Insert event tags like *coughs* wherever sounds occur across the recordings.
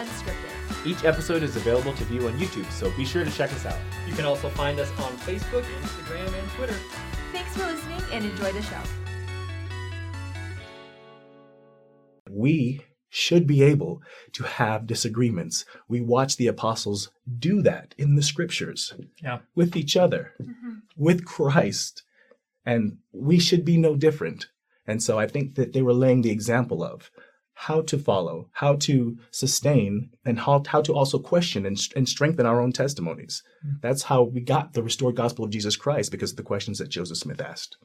Unscripted. Each episode is available to view on YouTube, so be sure to check us out. You can also find us on Facebook, Instagram, and Twitter. Thanks for listening and enjoy the show. We should be able to have disagreements. We watch the apostles do that in the scriptures Yeah. with each other, mm-hmm. with Christ. And we should be no different. And so I think that they were laying the example of how to follow, how to sustain, and how, how to also question and, and strengthen our own testimonies. Hmm. That's how we got the restored gospel of Jesus Christ because of the questions that Joseph Smith asked.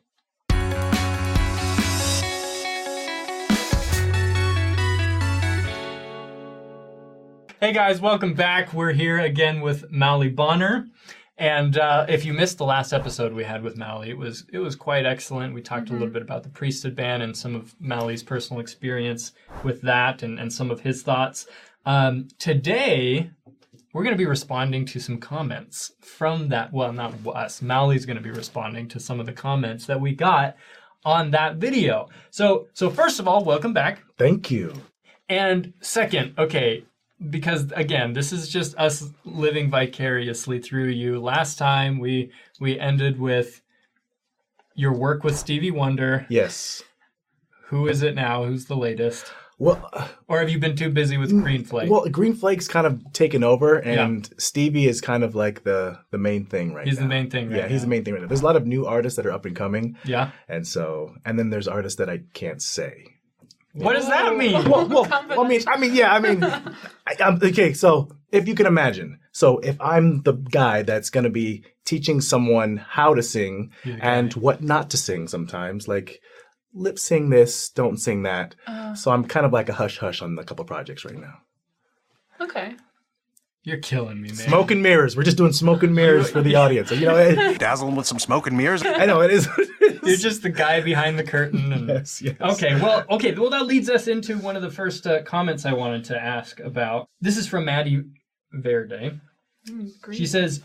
Hey guys, welcome back. We're here again with Mally Bonner. And uh, if you missed the last episode we had with Mally, it was it was quite excellent. We talked a little bit about the priesthood ban and some of Mally's personal experience with that and, and some of his thoughts. Um, today, we're going to be responding to some comments from that. Well, not us. Mally's going to be responding to some of the comments that we got on that video. So, so first of all, welcome back. Thank you. And second, okay, because again, this is just us living vicariously through you. Last time we we ended with your work with Stevie Wonder. Yes. Who is it now? Who's the latest? Well, Or have you been too busy with Green Flake? Well, Green Flake's kind of taken over, and Stevie is kind of like the the main thing right He's the main thing right yeah, he's the main thing right now. There's a lot of new artists that are up and coming, yeah. and so and then there's artists that I can't say. What does that mean? Well, well, I mean, I mean, yeah, I mean, *laughs* I, I'm, okay. So if you can imagine, so if I'm the guy that's going to be teaching someone how to sing You're the guy. and what not to sing, sometimes like lip sing this, don't sing that. so I'm kind of like a hush hush on a couple projects right now. Okay. You're killing me, man. Smoke and mirrors. We're just doing smoke and mirrors for the audience. You know, it, *laughs* dazzle them with some smoke and mirrors. I know it is. You're just the guy behind the curtain. And... *laughs* yes, yes. Okay, well, okay, well, that leads us into one of the first uh, comments I wanted to ask about. This is from Maddie Verde. Green. She says,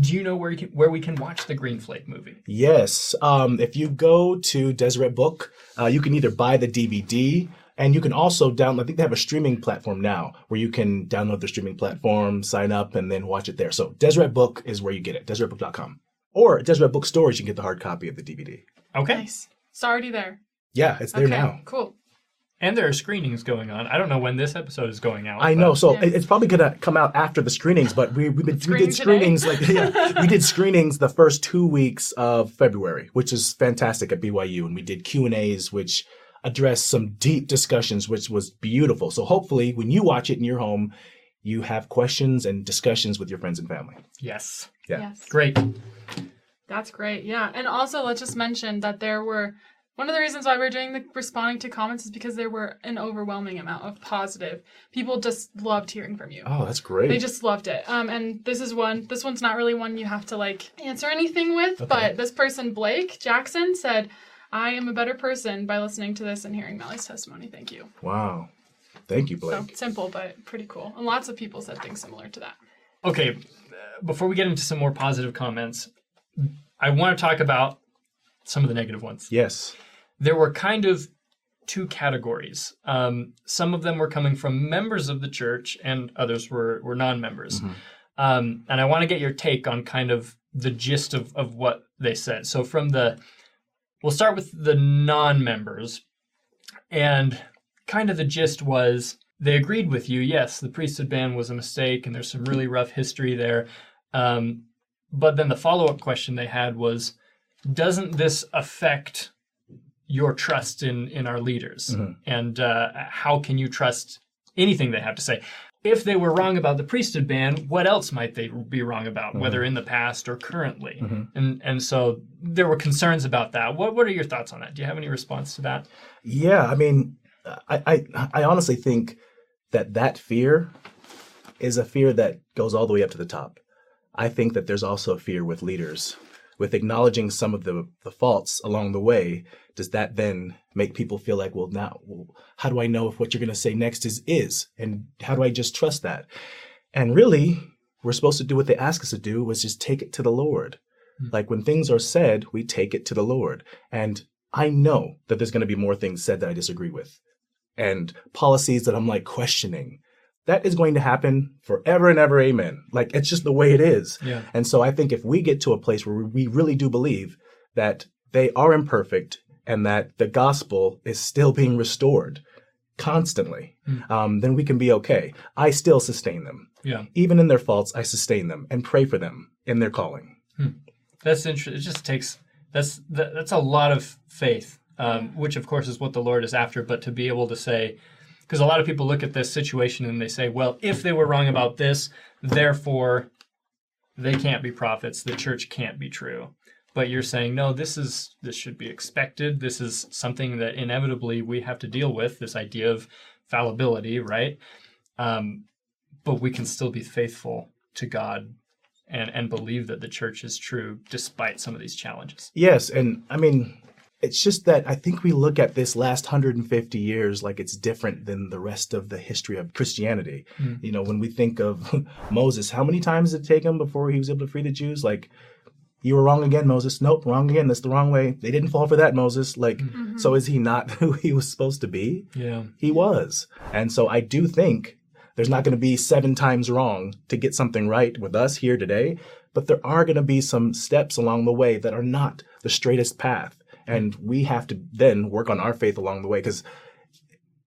"Do you know where you can, where we can watch the Green Flake movie?" Yes. Um, if you go to Deseret Book, uh, you can either buy the DVD and you can also download. I think they have a streaming platform now where you can download the streaming platform, sign up, and then watch it there. So Deseret Book is where you get it. DeseretBook.com or at Deseret Book stores. You can get the hard copy of the DVD. Okay, Nice. It's already there. Yeah, it's there okay. now. Cool. and there are screenings going on. I don't know when this episode is going out. I know. So Yeah. it's probably gonna come out after the screenings, but we we, been, we Screening did today? screenings like yeah, *laughs* we did screenings the first two weeks of February, which is fantastic at BYU, and we did Q and A's, which addressed some deep discussions, which was beautiful. So hopefully, when you watch it in your home, you have questions and discussions with your friends and family. Yes, Yeah. Yes. great. That's great. Yeah. And also, let's just mention that there were one of the reasons why we're doing the responding to comments is because there were an overwhelming amount of positive. People just loved hearing from you. Oh, that's great. They just loved it. Um, and this is one. This one's not really one you have to like answer anything with. Okay. But this person, Blake Jackson, said, "I am a better person by listening to this and hearing Mally's testimony. Thank you." wow. Thank you, So Blake. simple, but pretty cool. And lots of people said things similar to that. Okay, uh, before we get into some more positive comments, I want to talk about some of the negative ones. Yes. there were kind of two categories. Um, some of them were coming from members of the church, and others were were non-members. Um, and I want to get your take on kind of the gist of of what they said. So from the, we'll start with the non-members, and kind of the gist was they agreed with you. Yes, the priesthood ban was a mistake, and there's some really rough history there. Um, but then the follow-up question they had was, doesn't this affect your trust in in our leaders and uh, how can you trust anything they have to say if they were wrong about the priesthood ban what else might they be wrong about mm-hmm. whether in the past or currently? Mm-hmm. And and so there were concerns about that. What what are your thoughts on that? Do you have any response to that? Yeah, I mean, I, I I honestly think that that fear is a fear that goes all the way up to the top. I think that there's also a fear with leaders, with acknowledging some of the the faults along the way. Does that then make people feel like, well, now, well, how do I know if what you're going to say next is is, and how do I just trust that? And really, we're supposed to do what they ask us to do, was just take it to the Lord. Hmm. Like when things are said, we take it to the Lord. And I know that there's going to be more things said that I disagree with and policies that I'm like questioning. That is going to happen forever and ever. Amen. Like it's just the way it is. Yeah. And so I think if we get to a place where we really do believe that they are imperfect and that the gospel is still being restored constantly, um, then we can be okay. I still sustain them. Yeah. Even in their faults, I sustain them and pray for them in their calling. That's interesting. It just takes that's that, that's a lot of faith, um, which of course is what the Lord is after. But to be able to say, because a lot of people look at this situation and they say, well, if they were wrong about this, therefore they can't be prophets. The church can't be true. But you're saying no. This is this should be expected. This is something that inevitably we have to deal with. This idea of fallibility, right? Um, but we can still be faithful to God and and believe that the church is true despite some of these challenges. Yes, and I mean, it's just that I think we look at this last 150 years like it's different than the rest of the history of Christianity. Hmm. You know, when we think of *laughs* Moses, how many times did it take him before he was able to free the Jews? Like, you were wrong again, Moses. Nope, wrong again. That's the wrong way. They didn't fall for that, Moses. Like, hmm. mm-hmm. so is he not *laughs* who he was supposed to be? Yeah. He was. And so I do think there's not going to be seven times wrong to get something right with us here today, but there are going to be some steps along the way that are not the straightest path. And we have to then work on our faith along the way because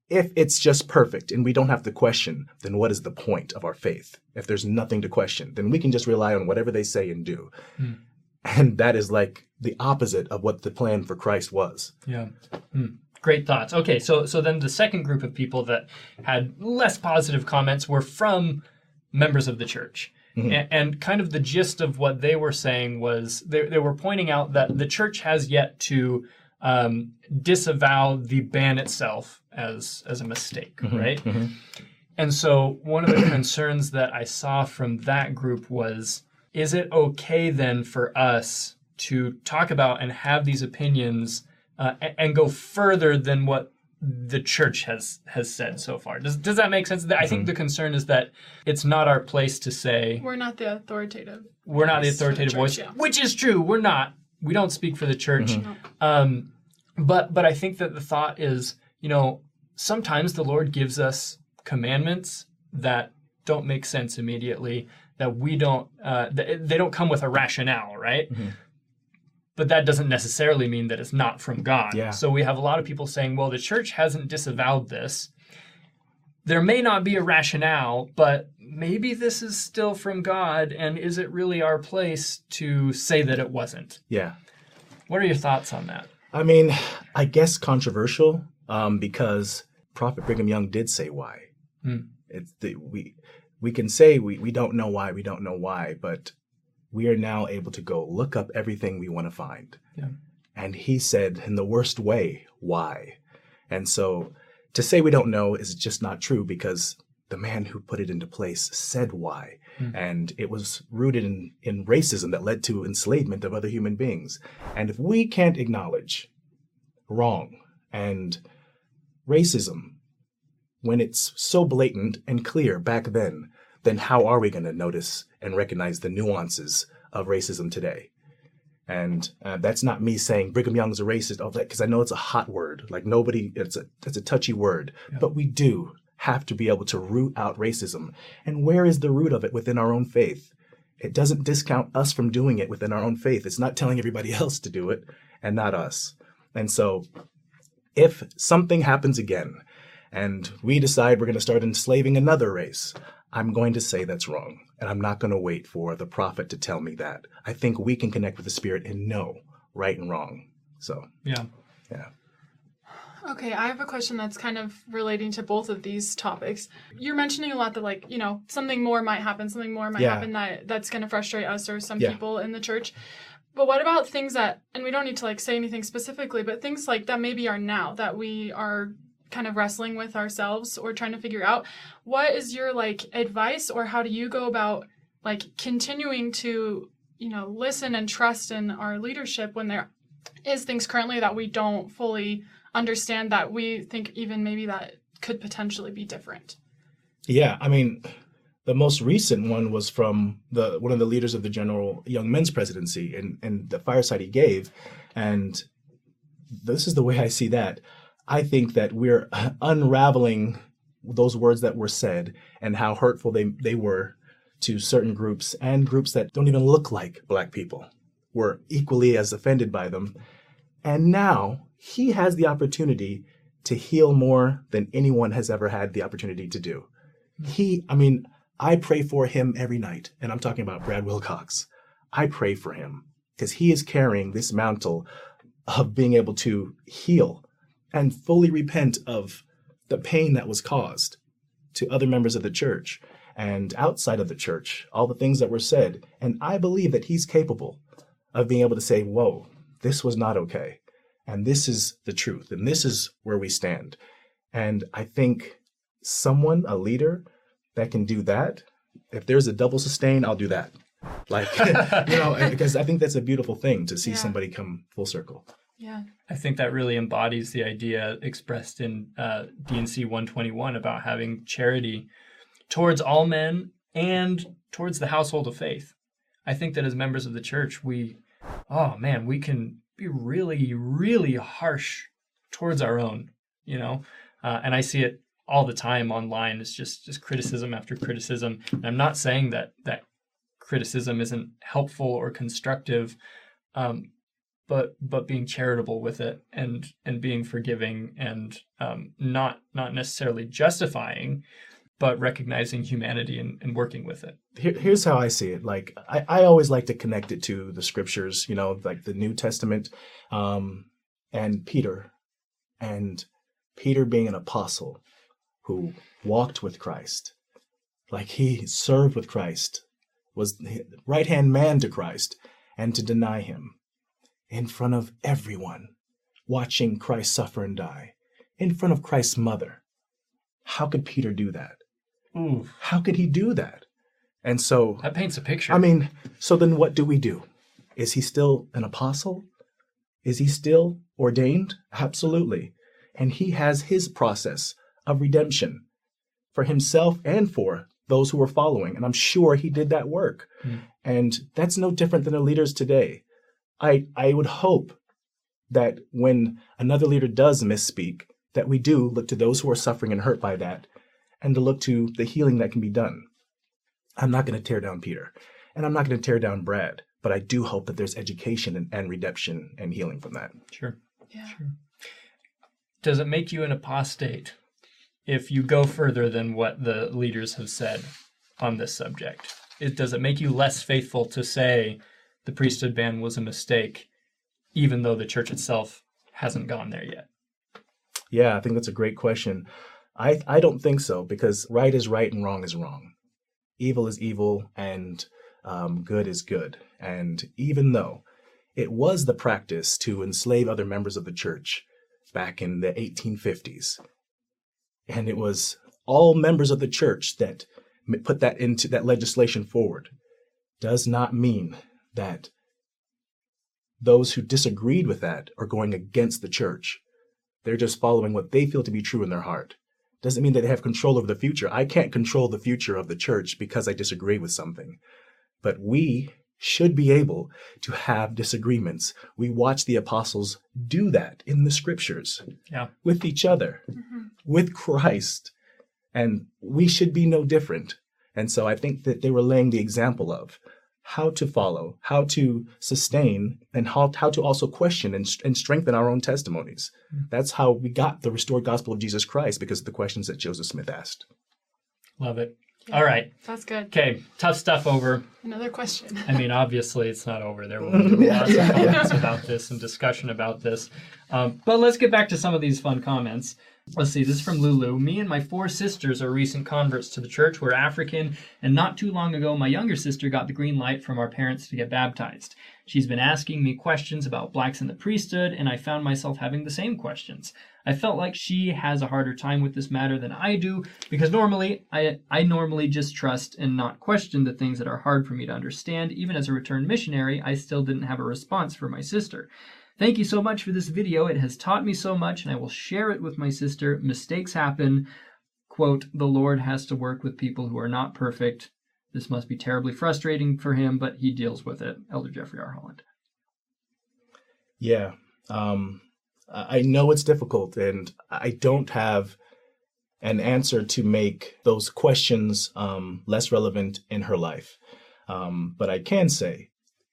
if it's just perfect and we don't have to question, then what is the point of our faith? If there's nothing to question, then we can just rely on whatever they say and do. And that is like the opposite of what the plan for Christ was. Yeah. Hmm. Great thoughts. Okay, so so then the second group of people that had less positive comments were from members of the church. A- And, kind of the gist of what they were saying was they, they were pointing out that the church has yet to um, disavow the ban itself as as a mistake, right? And so one of the *coughs* concerns that I saw from that group was is it okay then for us to talk about and have these opinions uh, a- and go further than what the church has has said so far? Does does that make sense? I think the concern is that it's not our place to say We're not the authoritative. we're not the voice for the authoritative church, voice, yeah. which is true. We're not. We don't speak for the church. Um, but but I think that the thought is, you know, sometimes the Lord gives us commandments that don't make sense immediately. That we don't. Uh, th- they don't come with a rationale, right? But that doesn't necessarily mean that it's not from God. Yeah. So we have a lot of people saying, well, the church hasn't disavowed this. There may not be a rationale, but maybe this is still from God, and is it really our place to say that it wasn't? Yeah. What are your thoughts on that? I mean, I guess controversial um, because Prophet Brigham Young did say why. It's the, we we can say we, we don't know why, we don't know why, but we are now able to go look up everything we want to find. Yeah. And he said in the worst way, why? And so to say we don't know is just not true because the man who put it into place said why. Hmm. And it was rooted in, in racism that led to enslavement of other human beings. And if we can't acknowledge wrong and racism when it's so blatant and clear back then, then how are we going to notice and recognize the nuances of racism today? And uh, that's not me saying Brigham Young's a racist, all that, because I know it's a hot word. Like nobody, it's a it's a touchy word. But we do have to be able to root out racism. And where is the root of it within our own faith? It doesn't discount us from doing it within our own faith. It's not telling everybody *laughs* else to do it and not us. And so, if something happens again, and we decide we're going to start enslaving another race, I'm going to say that's wrong. And I'm not going to wait for the prophet to tell me that. I think we can connect with the Spirit and know right and wrong. So, Yeah. yeah. Okay, I have a question that's kind of relating to both of these topics. You're mentioning a lot that like, you know, something more might happen, something more might Yeah. happen that that's going to frustrate us or some Yeah. people in the church. But what about things that and we don't need to like say anything specifically, but things like that maybe are now that we are kind of wrestling with ourselves or trying to figure out what is your like advice or how do you go about like continuing to, you know, listen and trust in our leadership when there is things currently that we don't fully understand that we think even maybe that could potentially be different. Yeah, I mean, the most recent one was from the one of the leaders of the General Young Men's Presidency, and and the fireside he gave, and this is the way I see that. I think that we're *laughs* unraveling those words that were said and how hurtful they, they were to certain groups and groups that don't even look like black people were equally as offended by them. And now he has the opportunity to heal more than anyone has ever had the opportunity to do. He, I mean, I pray for him every night, and I'm talking about Brad Wilcox. I pray for him because he is carrying this mantle of being able to heal and fully repent of the pain that was caused to other members of the church and outside of the church, all the things that were said. And I believe that he's capable of being able to say, Whoa, this was not okay. And this is the truth. And this is where we stand. And I think someone, a leader that can do that, if there's a double sustain, I'll do that. Like, *laughs* you know, because I think that's a beautiful thing to see Yeah. somebody come full circle. Yeah. I think that really embodies the idea expressed in uh, D&C 121 about having charity towards all men and towards the household of faith. I think that as members of the church, we, oh man, we can be really, really harsh towards our own, you know? Uh, and I see it all the time online. It's just, just criticism after criticism. And I'm not saying that, that criticism isn't helpful or constructive. Um, but but being charitable with it and and being forgiving and um, not not necessarily justifying but recognizing humanity and, and working with it. Here, here's how I see it. Like I, I always like to connect it to the scriptures, you know, like the New Testament, um, and Peter, and Peter being an apostle who walked with Christ, like he served with Christ, was right hand man to Christ, and to deny him in front of everyone, watching Christ suffer and die, in front of Christ's mother. How could Peter do that? Ooh, How could he do that? And so that paints a picture I mean, so then what do we do? Is he still an apostle? Is he still ordained? Absolutely. And he has his process of redemption for himself and for those who are following. And I'm sure he did that work. Hmm. And that's no different than the leaders today. I, I would hope that when another leader does misspeak, that we do look to those who are suffering and hurt by that and to look to the healing that can be done. I'm not going to tear down Peter and I'm not going to tear down Brad, but I do hope that there's education and, and redemption and healing from that. sure Yeah. does it make you an apostate if you go further than what the leaders have said on this subject it, does it make you less faithful to say the priesthood ban was a mistake even though the church itself hasn't gone there yet Yeah, I think that's a great question. I, I don't think so because right is right and wrong is wrong. Evil is evil and um, good is good. And even though it was the practice to enslave other members of the church back in the 1850s, and it was all members of the church that put that into that legislation forward, does not mean that those who disagreed with that are going against the church. They're just following what they feel to be true in their heart. Doesn't mean that they have control over the future. I can't control the future of the church because I disagree with something. But we should be able to have disagreements. We watch the apostles do that in the scriptures yeah with each other, mm-hmm. with Christ. And we should be no different. And so I think that they were laying the example of how to follow, how to sustain, and how, how to also question and, and strengthen our own testimonies. That's how we got the restored gospel of Jesus Christ because of the questions that Joseph Smith asked. love it all right That's good. okay tough stuff over Another question. I mean, obviously, it's not over. There will *laughs* be lots of comments about this and discussion about this. Um, but let's get back to some of these fun comments. Let's see, this is from Lulu. Me and my four sisters are recent converts to the church. We're African, and not too long ago, my younger sister got the green light from our parents to get baptized. She's been asking me questions about blacks in the priesthood, and I found myself having the same questions. I felt like she has a harder time with this matter than I do because normally I I normally just trust and not question the things that are hard for me to understand. Even as a returned missionary, I still didn't have a response for my sister. Thank you so much for this video. It has taught me so much and I will share it with my sister. Mistakes happen. Quote, the Lord has to work with people who are not perfect. This must be terribly frustrating for him, but he deals with it. Elder Jeffrey R. Holland. Yeah. Um, I know it's difficult, and I don't have an answer to make those questions um, less relevant in her life. Um, but I can say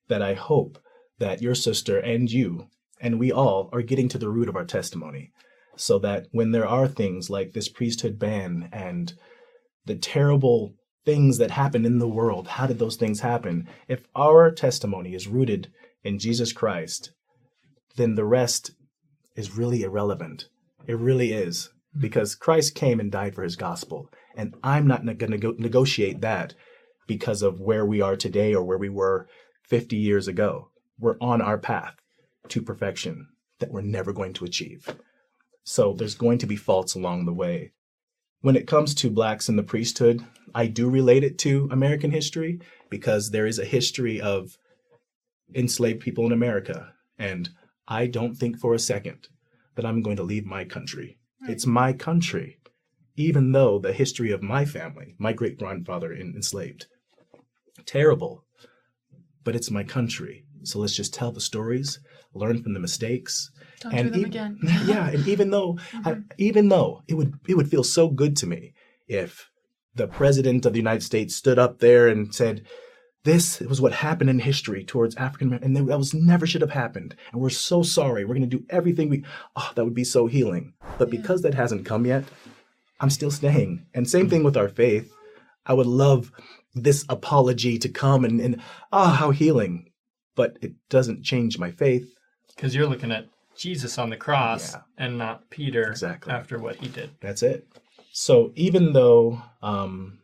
that I hope that your sister and you and we all are getting to the root of our testimony so that when there are things like this priesthood ban and the terrible things that happen in the world, how did those things happen? If our testimony is rooted in Jesus Christ, then the rest is really irrelevant. It really is because Christ came and died for his gospel. And I'm not going to go- negotiate that because of where we are today or where we were 50 years ago. We're on our path to perfection that we're never going to achieve. So there's going to be faults along the way. When it comes to blacks in the priesthood, I do relate it to American history because there is a history of enslaved people in America. And I don't think for a second that I'm going to leave my country. It's my country, even though the history of my family, my great grandfather enslaved. Terrible, but it's my country. So let's just tell the stories, learn from the mistakes, Don't and do them ev- again. *laughs* yeah, and even though, I, even though it would it would feel so good to me if the president of the United States stood up there and said, "This was what happened in history towards African Americans, and that was never should have happened, and we're so sorry. We're going to do everything we." Oh, that would be so healing. But because that hasn't come yet, I'm still staying. And same thing with our faith. I would love this apology to come and and ah, how healing. But it doesn't change my faith. Because you're looking at Jesus on the cross Yeah. and not Peter Exactly. after what he did. That's it. So even though um,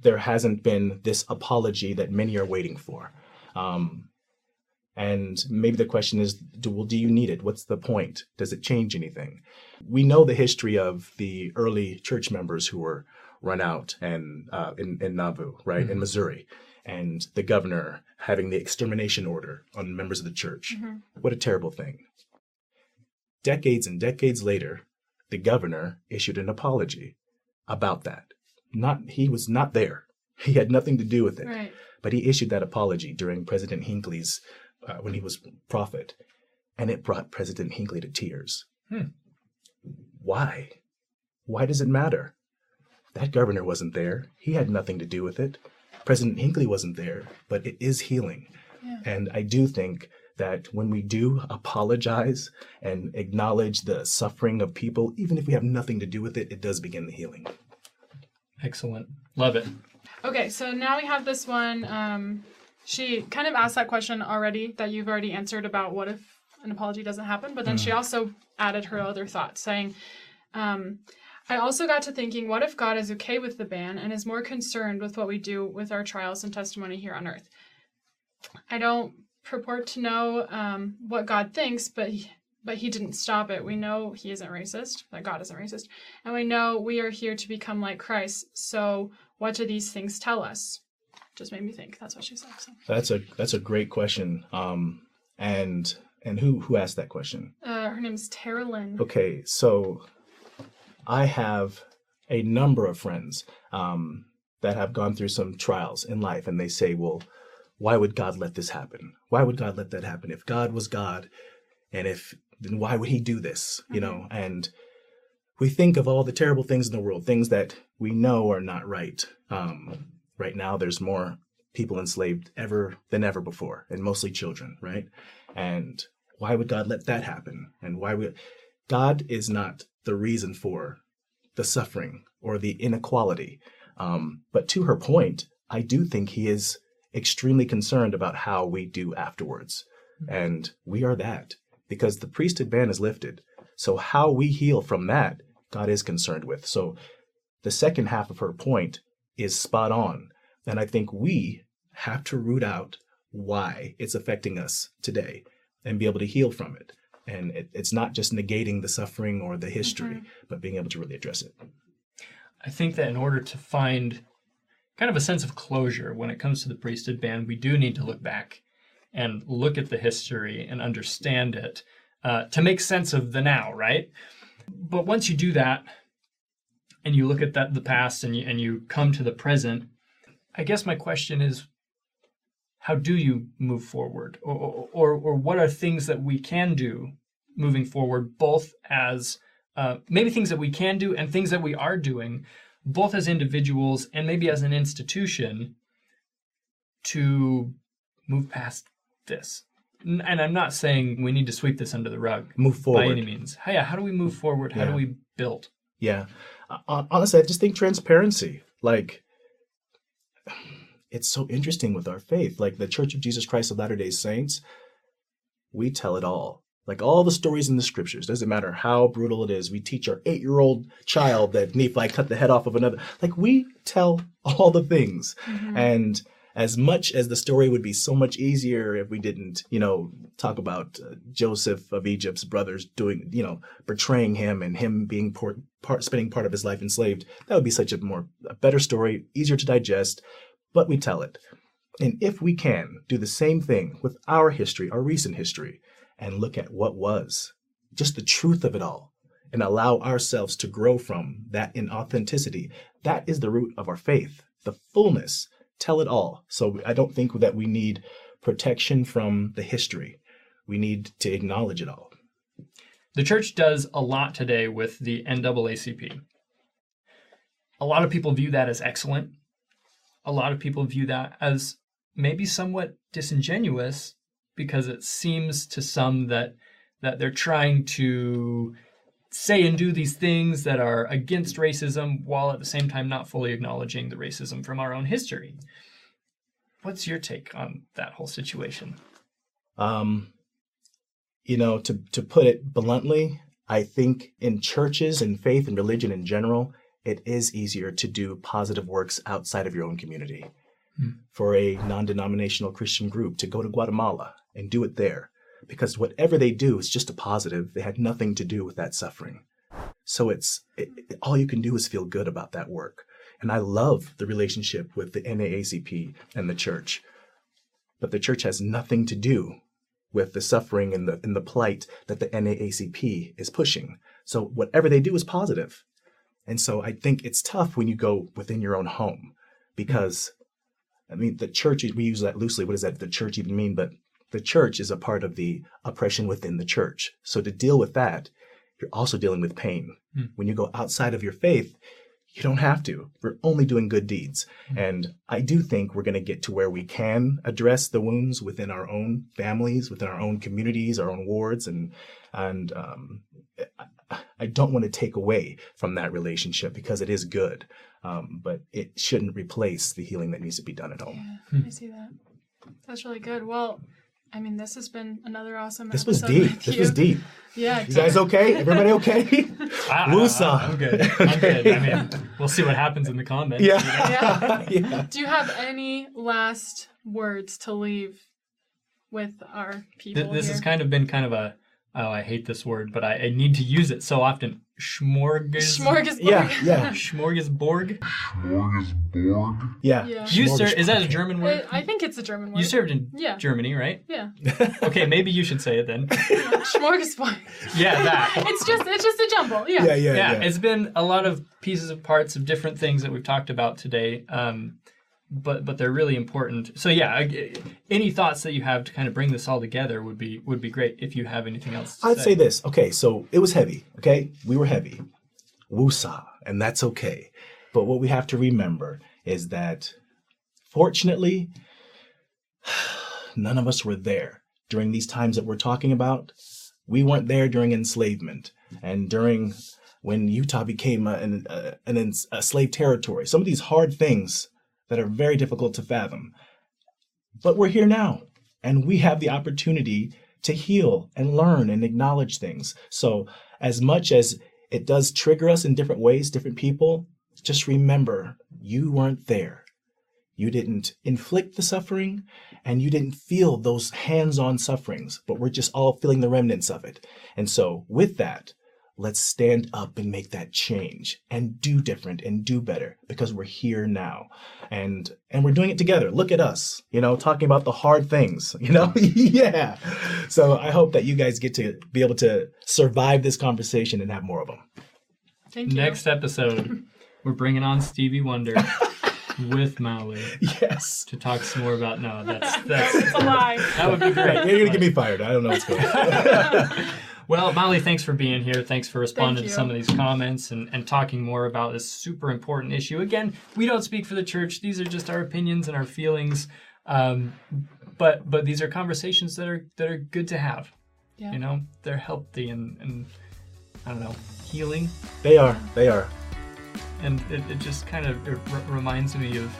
there hasn't been this apology that many are waiting for, um, and maybe the question is, do, well, do you need it? What's the point? Does it change anything? We know the history of the early church members who were run out and uh, in, in Nauvoo, right, in Missouri, and the governor having the extermination order on members of the church. What a terrible thing. Decades and decades later, the governor issued an apology about that. Not he was not there. He had nothing to do with it. Right. But he issued that apology during President Hinckley's uh, when he was prophet, and it brought President Hinckley to tears. Hmm. Why? Why does it matter? That governor wasn't there. He had nothing to do with it. President Hinckley wasn't there, but it is healing. Yeah. And I do think that when we do apologize and acknowledge the suffering of people, even if we have nothing to do with it, it does begin the healing. Excellent. Love it. Okay, so now we have this one. Um, she kind of asked that question already that you've already answered about what if an apology doesn't happen, but then she also added her other thoughts, saying, um, I also got to thinking, what if God is okay with the ban and is more concerned with what we do with our trials and testimony here on earth? I don't purport to know um, what God thinks, but he, but he didn't stop it. We know he isn't racist, that God isn't racist, and we know we are here to become like Christ. So, what do these things tell us? Just made me think. That's what she said. So. That's a that's a great question. Um, and and who who asked that question? Uh, her name's Tara Lynn. Okay, so I have a number of friends um, that have gone through some trials in life, and they say, "Well, why would God let this happen? Why would God let that happen? If God was God, and if then why would He do this? You know?" And we think of all the terrible things in the world, things that we know are not right. Um, right now, there's more people enslaved ever than ever before, and mostly children, right? And why would God let that happen? And why would God is not the reason for the suffering or the inequality. Um, but to her point, I do think he is extremely concerned about how we do afterwards. And we are that because the priesthood ban is lifted. So, how we heal from that, God is concerned with. So, the second half of her point is spot on. And I think we have to root out why it's affecting us today and be able to heal from it. And it, it's not just negating the suffering or the history, but being able to really address it. I think that in order to find kind of a sense of closure when it comes to the priesthood ban, we do need to look back and look at the history and understand it uh, to make sense of the now, right? But once you do that, and you look at that the past and you and you come to the present, I guess my question is, how do you move forward, or or or what are things that we can do moving forward, both as uh, maybe things that we can do and things that we are doing, both as individuals and maybe as an institution, to move past this. And I'm not saying we need to sweep this under the rug Move forward by any means. Hey, how do we move forward? How do we build? Yeah. Uh, honestly, I just think transparency. Like, it's so interesting with our faith. Like, the Church of Jesus Christ of Latter day Saints, we tell it all. Like, all the stories in the scriptures, doesn't matter how brutal it is. We teach our eight year old child that Nephi cut the head off of another. Like, we tell all the things. And as much as the story would be so much easier if we didn't, you know, talk about uh, Joseph of Egypt's brothers doing, you know, betraying him and him being por- part, spending part of his life enslaved, that would be such a more, a better story, easier to digest, but we tell it. And if we can do the same thing with our history, our recent history, and look at what was, just the truth of it all, and allow ourselves to grow from that in authenticity, that is the root of our faith, the fullness tell it all. So I don't think that we need protection from the history. We need to acknowledge it all. The church does a lot today with the NAACP. A lot of people view that as excellent. A lot of people view that as maybe somewhat disingenuous because it seems to some that that they're trying to say and do these things that are against racism while at the same time not fully acknowledging the racism from our own history. What's your take on that whole situation? Um, you know, to, to put it bluntly, I think in churches and faith and religion in general, it is easier to do positive works outside of your own community. Hmm. For a non denominational Christian group to go to Guatemala and do it there, because whatever they do is just a positive. They had nothing to do with that suffering. So it's it, it- all you can do is feel good about that work. And I love the relationship with the NAACP and the church. But the church has nothing to do with the suffering and the and the plight that the NAACP is pushing. So whatever they do is positive. And so I think it's tough when you go within your own home because I mean the church we use that loosely. What does that the church even mean? But the church is a part of the oppression within the church. So to deal with that, you're also dealing with pain. When you go outside of your faith, you don't have to. We're only doing good deeds. And I do think we're going to get to where we can address the wounds within our own families, within our own communities, our own wards, and and um, I, I don't want to take away from that relationship because it is good, um, but it shouldn't replace the healing that needs to be done at home. Yeah, I see that. That's really good. Well, I mean, this has been another awesome. This was deep. with This you. was deep. Yeah. You guys okay? Everybody okay? *laughs* I, Woosah. I'm good. I'm good. I mean, *laughs* we'll see what happens in the comments. yeah. Yeah. *laughs* yeah. Do you have any last words to leave with our people? Th- this here? has kind of been kind of a oh I hate this word, but I, I need to use it so often. Schmorgas. smorgasbord. Yeah. Yeah. Smorgasborg. Yeah. Yeah. You sir, is that a Okay. German I, word? I think it's a German word. You served in Yeah. Germany, right? Yeah. *laughs* Okay, maybe you should say it then. *laughs* Smorgasbord. Yeah, that. *laughs* it's just it's just a jumble. Yeah. Yeah, yeah, yeah, yeah. it's been a lot of pieces of parts of different things that we've talked about today. Um, but but they're really important. So yeah, any thoughts that you have to kind of bring this all together would be would be great. If you have anything else, to I'd say this. Okay, so it was heavy. Okay, we were heavy. Woosah, and that's okay. But what we have to remember is that, fortunately, *sighs* none of us were there during these times that we're talking about. We weren't there during enslavement and during when Utah became a, an, a, an a slave territory. Some of these hard things that are very difficult to fathom. But we're here now, and we have the opportunity to heal and learn and acknowledge things. So, as much as it does trigger us in different ways, different people, just remember you weren't there. You didn't inflict the suffering and you didn't feel those hands on sufferings, but we're just all feeling the remnants of it. And so, with that, let's stand up and make that change and do different and do better because we're here now and and we're doing it together look at us you know talking about the hard things *laughs* you know *laughs* yeah so i hope that you guys get to be able to survive this conversation and have more of them Thank you. next episode, we're bringing on Stevie Wonder *laughs* with Maui yes to talk some more about. No, that's that's it's a lie. that would be great. you're gonna get me fired i don't know what's going on Well, Molly, thanks for being here. Thanks for responding you. to some of these comments and, and talking more about this super important issue. Again, we don't speak for the church. These are just our opinions and our feelings. Um, but but these are conversations that are that are good to have. Yeah. You know, they're healthy and, and I don't know, healing. They are. They are. And it, it just kind of it r- reminds me of,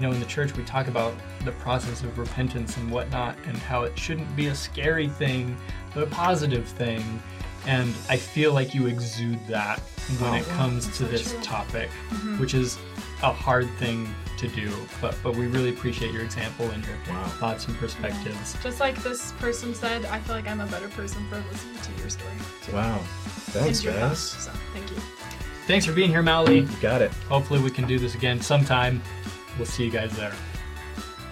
you know, in the church we talk about the process of repentance and whatnot, and how it shouldn't be a scary thing, but a positive thing. And I feel like you exude that when Oh. it comes to so this true. topic, mm-hmm. which is a hard thing to do. But but we really appreciate your example and your Wow. thoughts and perspectives. Just like this person said, I feel like I'm a better person for listening to your story. Wow. Thanks, guys. thoughts. So, thank you. Thanks for being here, Molly. You got it. Hopefully, we can do this again sometime. We'll see you guys there.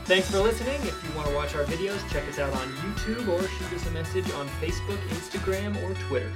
Thanks for listening. If you want to watch our videos, check us out on YouTube or shoot us a message on Facebook, Instagram, or Twitter.